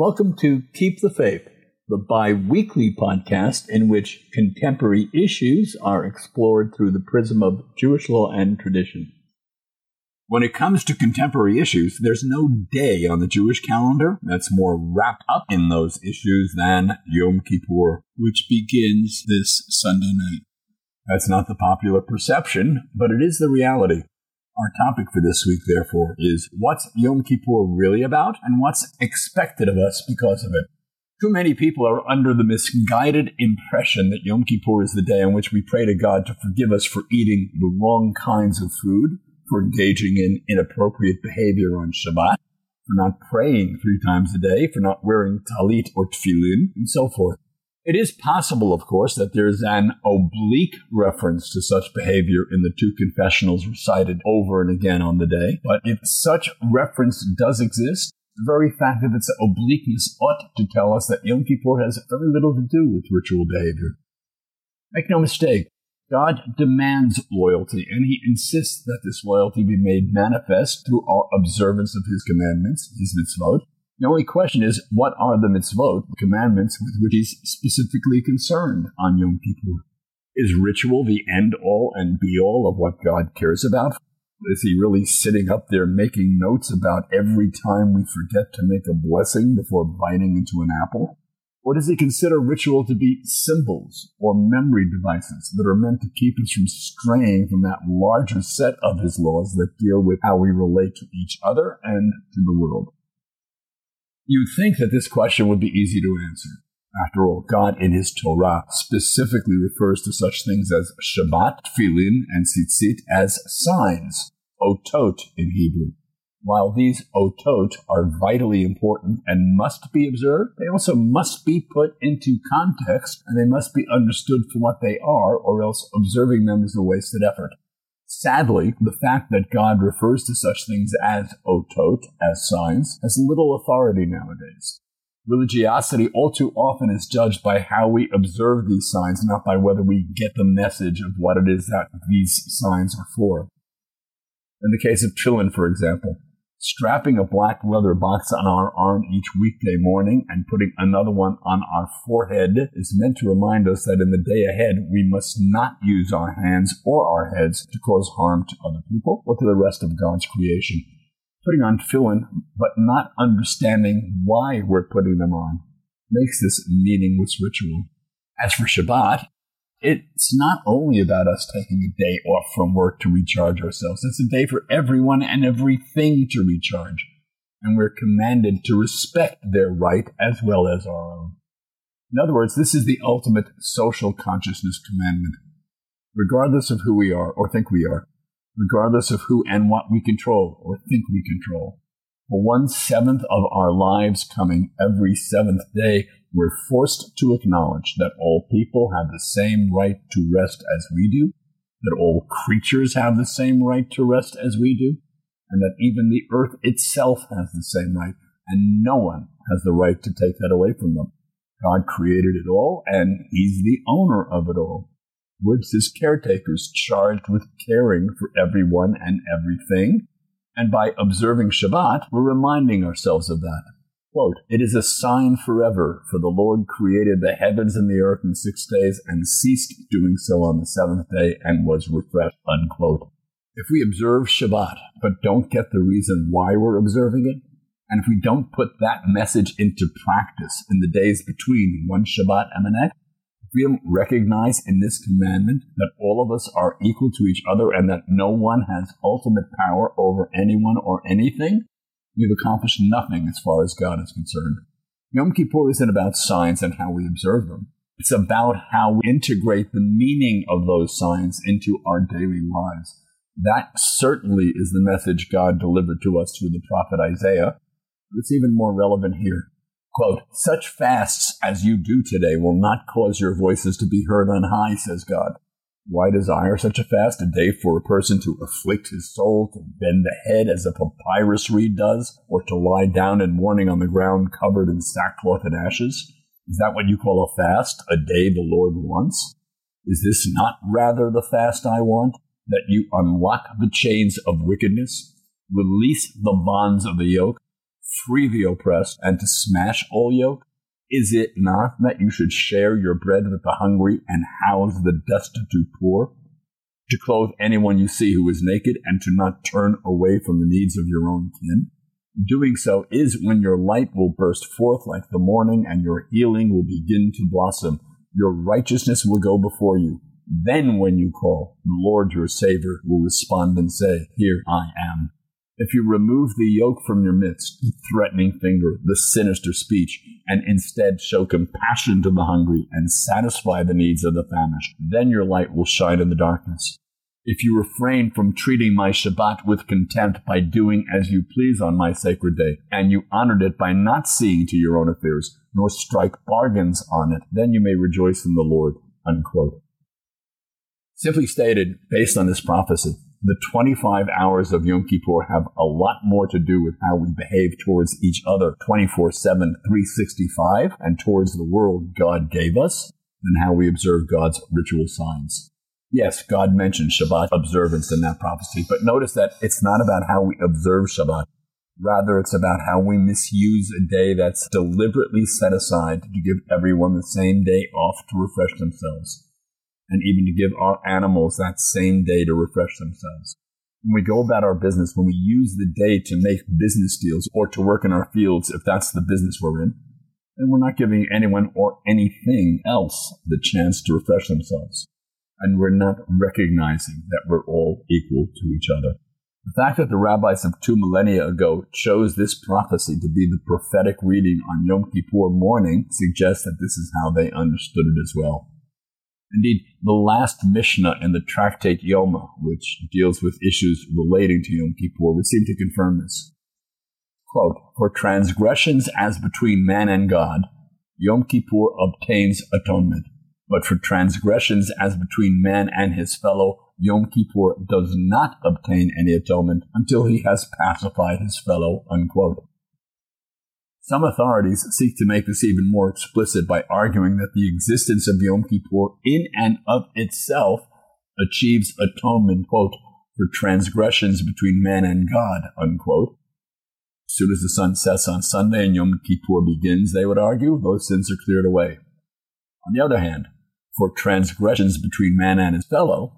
Welcome to Keep the Faith, the bi weekly podcast in which contemporary issues are explored through the prism of Jewish law and tradition. When it comes to contemporary issues, there's no day on the Jewish calendar that's more wrapped up in those issues than Yom Kippur, which begins this Sunday night. That's not the popular perception, but it is the reality. Our topic for this week, therefore, is what's Yom Kippur really about and what's expected of us because of it. Too many people are under the misguided impression that Yom Kippur is the day on which we pray to God to forgive us for eating the wrong kinds of food, for engaging in inappropriate behavior on Shabbat, for not praying three times a day, for not wearing talit or tefillin, and so forth. It is possible, of course, that there's an oblique reference to such behavior in the two confessionals recited over and again on the day. But if such reference does exist, the very fact of its obliqueness ought to tell us that Yom Kippur has very little to do with ritual behavior. Make no mistake, God demands loyalty, and He insists that this loyalty be made manifest through our observance of His commandments, His mitzvot, the only question is, what are the mitzvot, the commandments with which he's specifically concerned on Yom Kippur? Is ritual the end all and be all of what God cares about? Is he really sitting up there making notes about every time we forget to make a blessing before biting into an apple? Or does he consider ritual to be symbols or memory devices that are meant to keep us from straying from that larger set of his laws that deal with how we relate to each other and to the world? You'd think that this question would be easy to answer. After all, God in His Torah specifically refers to such things as Shabbat, Tefillin, and Tzitzit as signs, otot in Hebrew. While these otot are vitally important and must be observed, they also must be put into context and they must be understood for what they are, or else observing them is a wasted effort. Sadly, the fact that God refers to such things as otot, as signs, has little authority nowadays. Religiosity all too often is judged by how we observe these signs, not by whether we get the message of what it is that these signs are for. In the case of tefillin, for example, strapping a black leather box on our arm each weekday morning and putting another one on our forehead is meant to remind us that in the day ahead we must not use our hands or our heads to cause harm to other people or to the rest of God's creation. Putting on tefillin, but not understanding why we're putting them on, makes this meaningless ritual. As for Shabbat, it's not only about us taking a day off from work to recharge ourselves. It's a day for everyone and everything to recharge. And we're commanded to respect their right as well as our own. In other words, this is the ultimate social consciousness commandment. Regardless of who we are or think we are, regardless of who and what we control or think we control, for one seventh of our lives coming every seventh day, we're forced to acknowledge that all people have the same right to rest as we do, that all creatures have the same right to rest as we do, and that even the earth itself has the same right, and no one has the right to take that away from them. God created it all, and He's the owner of it all. We're His caretakers charged with caring for everyone and everything, and by observing Shabbat, we're reminding ourselves of that. Quote, it is a sign forever, for the Lord created the heavens and the earth in six days and ceased doing so on the seventh day and was refreshed, unquote. If we observe Shabbat, but don't get the reason why we're observing it, and if we don't put that message into practice in the days between one Shabbat and the next, if we don't recognize in this commandment that all of us are equal to each other and that no one has ultimate power over anyone or anything, we've accomplished nothing as far as God is concerned. Yom Kippur isn't about signs and how we observe them. It's about how we integrate the meaning of those signs into our daily lives. That certainly is the message God delivered to us through the prophet Isaiah. It's even more relevant here. Quote, such fasts as you do today will not cause your voices to be heard on high, says God. Why desire such a fast? A day for a person to afflict his soul, to bend the head as a papyrus reed does, or to lie down in mourning on the ground covered in sackcloth and ashes? Is that what you call a fast? A day the Lord wants? Is this not rather the fast I want? That you unlock the chains of wickedness, release the bonds of the yoke, free the oppressed, and to smash all yoke? Is it not that you should share your bread with the hungry and house the destitute poor? To clothe anyone you see who is naked and to not turn away from the needs of your own kin? Doing so is when your light will burst forth like the morning and your healing will begin to blossom. Your righteousness will go before you. Then when you call, the Lord your Savior will respond and say, Here I am. If you remove the yoke from your midst, the threatening finger, the sinister speech, and instead show compassion to the hungry and satisfy the needs of the famished, then your light will shine in the darkness. If you refrain from treating my Shabbat with contempt by doing as you please on my sacred day, and you honored it by not seeing to your own affairs, nor strike bargains on it, then you may rejoice in the Lord. Unquote. Simply stated, based on this prophecy, the 25 hours of Yom Kippur have a lot more to do with how we behave towards each other 24 7, 365, and towards the world God gave us than how we observe God's ritual signs. Yes, God mentioned Shabbat observance in that prophecy, but notice that it's not about how we observe Shabbat. Rather, it's about how we misuse a day that's deliberately set aside to give everyone the same day off to refresh themselves and even to give our animals that same day to refresh themselves. When we go about our business, when we use the day to make business deals or to work in our fields, if that's the business we're in, then we're not giving anyone or anything else the chance to refresh themselves. And we're not recognizing that we're all equal to each other. The fact that the rabbis of two millennia ago chose this prophecy to be the prophetic reading on Yom Kippur morning suggests that this is how they understood it as well. Indeed, the last Mishnah in the tractate Yoma, which deals with issues relating to Yom Kippur, would seem to confirm this. Quote, For transgressions as between man and God, Yom Kippur obtains atonement. But for transgressions as between man and his fellow, Yom Kippur does not obtain any atonement until he has pacified his fellow. Unquote. Some authorities seek to make this even more explicit by arguing that the existence of Yom Kippur in and of itself achieves atonement, quote, for transgressions between man and God, unquote. As soon as the sun sets on Sunday and Yom Kippur begins, they would argue, those sins are cleared away. On the other hand, for transgressions between man and his fellow,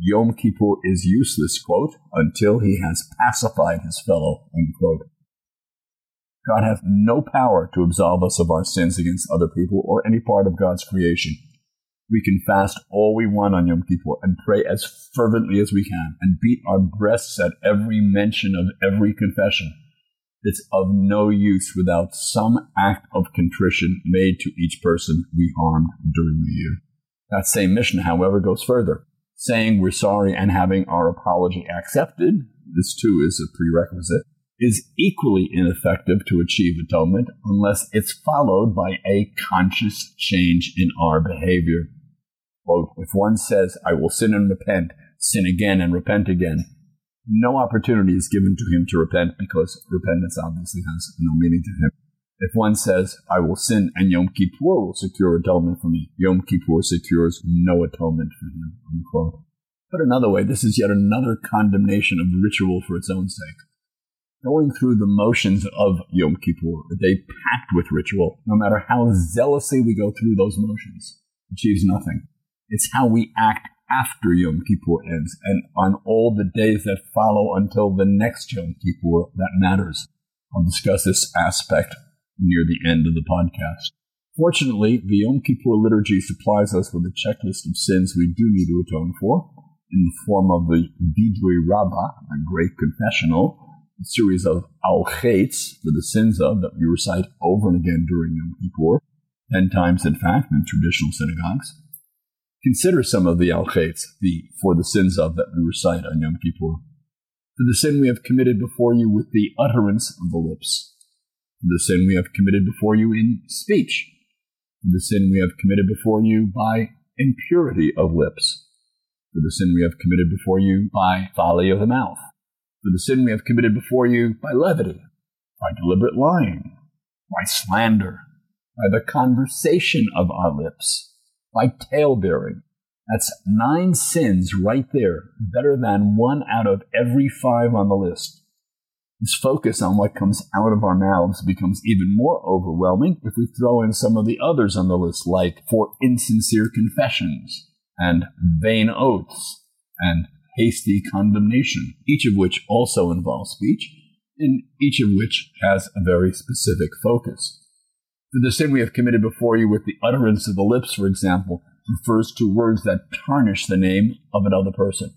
Yom Kippur is useless, quote, until he has pacified his fellow, unquote. God has no power to absolve us of our sins against other people or any part of God's creation. We can fast all we want on Yom Kippur and pray as fervently as we can and beat our breasts at every mention of every confession. It's of no use without some act of contrition made to each person we harmed during the year. That same Mishnah, however, goes further, saying we're sorry and having our apology accepted. This too is a prerequisite is equally ineffective to achieve atonement unless it's followed by a conscious change in our behavior. Quote, if one says, I will sin and repent, sin again and repent again, no opportunity is given to him to repent because repentance obviously has no meaning to him. If one says, I will sin and Yom Kippur will secure atonement for me, Yom Kippur secures no atonement for him. Unquote. Put another way, this is yet another condemnation of ritual for its own sake going through the motions of Yom Kippur, a day packed with ritual, no matter how zealously we go through those motions, achieves nothing. It's how we act after Yom Kippur ends and on all the days that follow until the next Yom Kippur that matters. I'll discuss this aspect near the end of the podcast. Fortunately, the Yom Kippur liturgy supplies us with a checklist of sins we do need to atone for in the form of the Vidui Rabbah, a great confessional, series of al for the sins of that we recite over and again during Yom Kippur, ten times in fact in traditional synagogues. Consider some of the al khaits, the for the sins of that we recite on Yom Kippur. For the sin we have committed before you with the utterance of the lips. For the sin we have committed before you in speech. For the sin we have committed before you by impurity of lips. For the sin we have committed before you by folly of the mouth for the sin we have committed before you by levity, by deliberate lying, by slander, by the conversation of our lips, by talebearing. That's nine sins right there, better than one out of every five on the list. This focus on what comes out of our mouths becomes even more overwhelming if we throw in some of the others on the list, like for insincere confessions and vain oaths and hasty condemnation, each of which also involves speech, and each of which has a very specific focus. The sin we have committed before you with the utterance of the lips, for example, refers to words that tarnish the name of another person.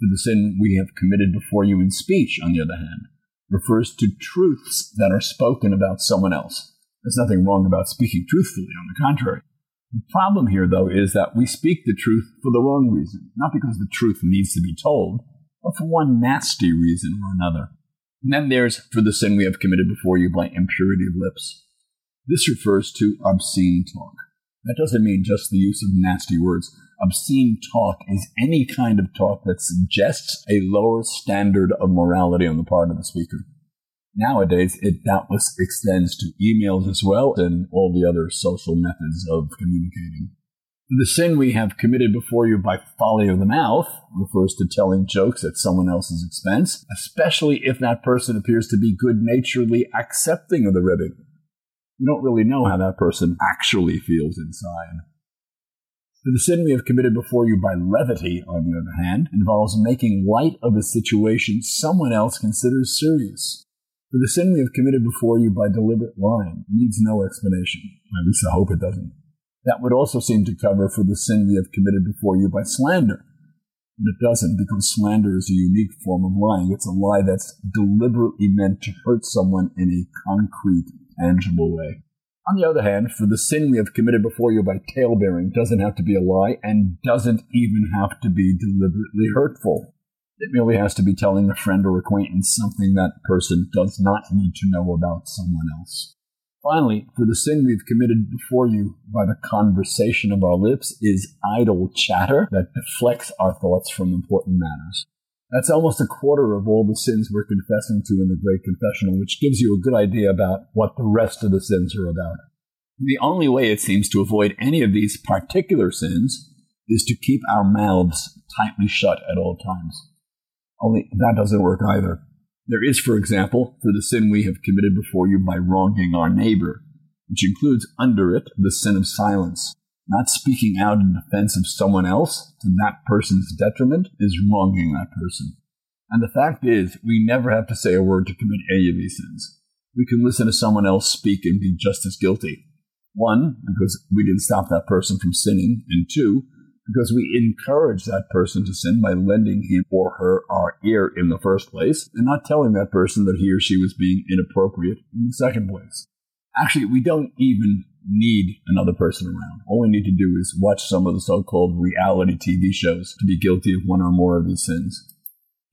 The sin we have committed before you in speech, on the other hand, refers to truths that are spoken about someone else. There's nothing wrong about speaking truthfully, on the contrary. The problem here, though, is that we speak the truth for the wrong reason, not because the truth needs to be told, but for one nasty reason or another. And then there's for the sin we have committed before you by impurity of lips. This refers to obscene talk. That doesn't mean just the use of nasty words. Obscene talk is any kind of talk that suggests a lower standard of morality on the part of the speaker. Nowadays, it doubtless extends to emails as well and all the other social methods of communicating. The sin we have committed before you by folly of the mouth refers to telling jokes at someone else's expense, especially if that person appears to be good naturedly accepting of the ribbing. You don't really know how that person actually feels inside. The sin we have committed before you by levity, on the other hand, involves making light of a situation someone else considers serious. For the sin we have committed before you by deliberate lying needs no explanation. At least I hope it doesn't. That would also seem to cover for the sin we have committed before you by slander. But it doesn't because slander is a unique form of lying. It's a lie that's deliberately meant to hurt someone in a concrete, tangible way. On the other hand, for the sin we have committed before you by talebearing doesn't have to be a lie and doesn't even have to be deliberately hurtful. It merely has to be telling a friend or acquaintance something that person does not need to know about someone else. Finally, for the sin we've committed before you by the conversation of our lips is idle chatter that deflects our thoughts from important matters. That's almost a quarter of all the sins we're confessing to in the Great Confessional, which gives you a good idea about what the rest of the sins are about. The only way it seems to avoid any of these particular sins is to keep our mouths tightly shut at all times. Only that doesn't work either. There is, for example, for the sin we have committed before you by wronging our neighbor, which includes under it the sin of silence. Not speaking out in defense of someone else to that person's detriment is wronging that person. And the fact is, we never have to say a word to commit any of these sins. We can listen to someone else speak and be just as guilty. One, because we didn't stop that person from sinning, and two, because we encourage that person to sin by lending him or her our ear in the first place and not telling that person that he or she was being inappropriate in the second place. Actually, we don't even need another person around. All we need to do is watch some of the so-called reality TV shows to be guilty of one or more of these sins.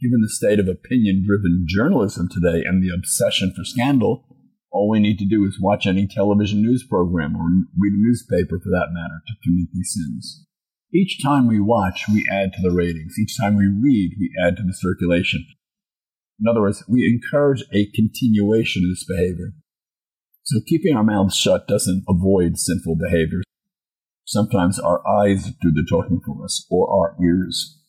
Given the state of opinion-driven journalism today and the obsession for scandal, all we need to do is watch any television news program or read a newspaper for that matter to commit these sins. Each time we watch, we add to the ratings. Each time we read, we add to the circulation. In other words, we encourage a continuation of this behavior. So keeping our mouths shut doesn't avoid sinful behavior. Sometimes our eyes do the talking for us, or our ears.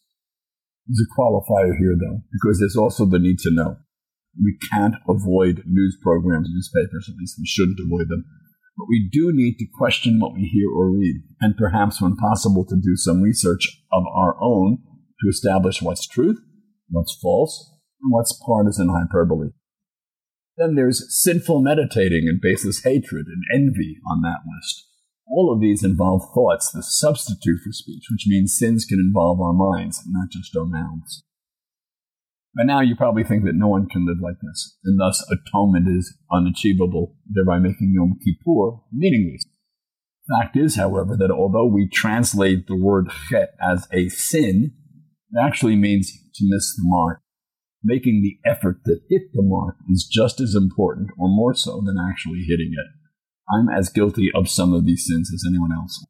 There's a qualifier here, though, because there's also the need to know. We can't avoid news programs, newspapers, at least we shouldn't avoid them. But we do need to question what we hear or read, and perhaps, when possible, to do some research of our own to establish what's truth, what's false, and what's partisan hyperbole. Then there's sinful meditating and baseless hatred and envy on that list. All of these involve thoughts, the substitute for speech, which means sins can involve our minds, not just our mouths. By now, you probably think that no one can live like this, and thus atonement is unachievable, thereby making Yom Kippur meaningless. Fact is, however, that although we translate the word chet as a sin, it actually means to miss the mark making the effort to hit the mark is just as important or more so than actually hitting it. I'm as guilty of some of these sins as anyone else.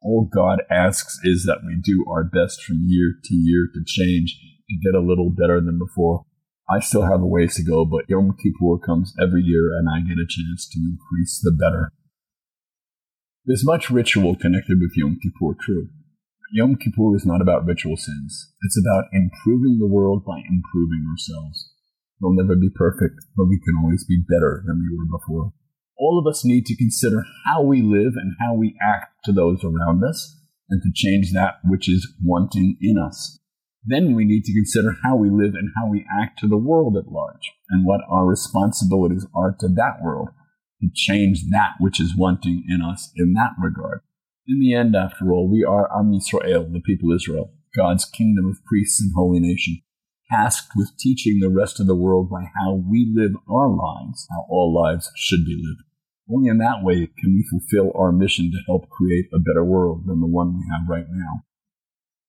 All God asks is that we do our best from year to year to change, get a little better than before. I still have a ways to go, but Yom Kippur comes every year and I get a chance to increase the better. There's much ritual connected with Yom Kippur, true. Yom Kippur is not about ritual sins. It's about improving the world by improving ourselves. We'll never be perfect, but we can always be better than we were before. All of us need to consider how we live and how we act to those around us and to change that which is wanting in us. Then we need to consider how we live and how we act to the world at large and what our responsibilities are to that world to change that which is wanting in us in that regard. In the end, after all, we are Am Yisrael, the people of Israel, God's kingdom of priests and holy nation, tasked with teaching the rest of the world by how we live our lives, how all lives should be lived. Only in that way can we fulfill our mission to help create a better world than the one we have right now.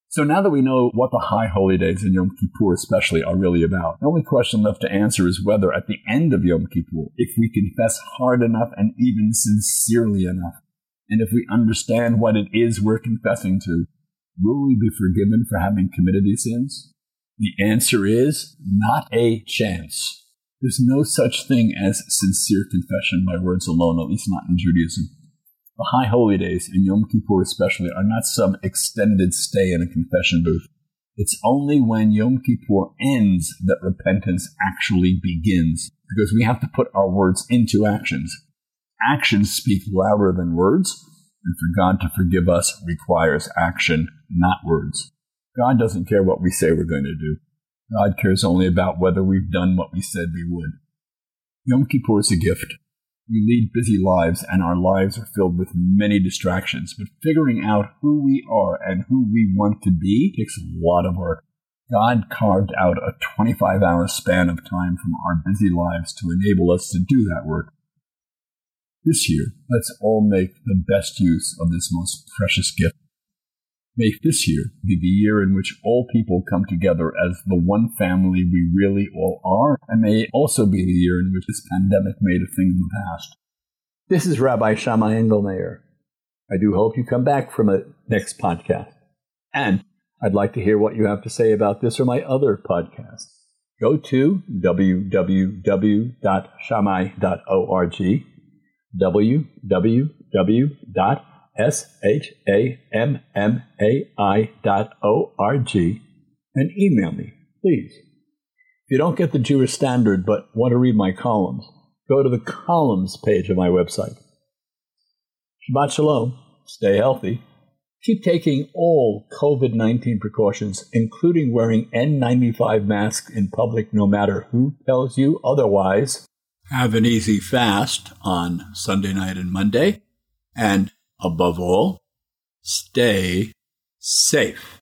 So now that we know what the high holy days and Yom Kippur especially are really about, the only question left to answer is whether at the end of Yom Kippur, if we confess hard enough and even sincerely enough, and if we understand what it is we're confessing to, will we be forgiven for having committed these sins? The answer is not a chance. There's no such thing as sincere confession by words alone, at least not in Judaism. The high holy days, and Yom Kippur especially, are not some extended stay in a confession booth. It's only when Yom Kippur ends that repentance actually begins, because we have to put our words into actions. Actions speak louder than words, and for God to forgive us requires action, not words. God doesn't care what we say we're going to do. God cares only about whether we've done what we said we would. Yom Kippur is a gift. We lead busy lives, and our lives are filled with many distractions. But figuring out who we are and who we want to be takes a lot of work. God carved out a 25 hour span of time from our busy lives to enable us to do that work. This year, let's all make the best use of this most precious gift. May this year be the year in which all people come together as the one family we really all are, and may also be the year in which this pandemic made a thing in the past. This is Rabbi Shammai Engelmayer. I do hope you come back from a next podcast. And I'd like to hear what you have to say about this or my other podcasts. Go to www.shammai.org, www S-H-A-M-M-A-I dot O-R-G, and email me, please. If you don't get the Jewish Standard but want to read my columns, go to the columns page of my website. Shabbat Shalom. Stay healthy. Keep taking all COVID 19 precautions, including wearing N95 masks in public no matter who tells you otherwise. Have an easy fast on Sunday night and Monday. And above all, stay safe.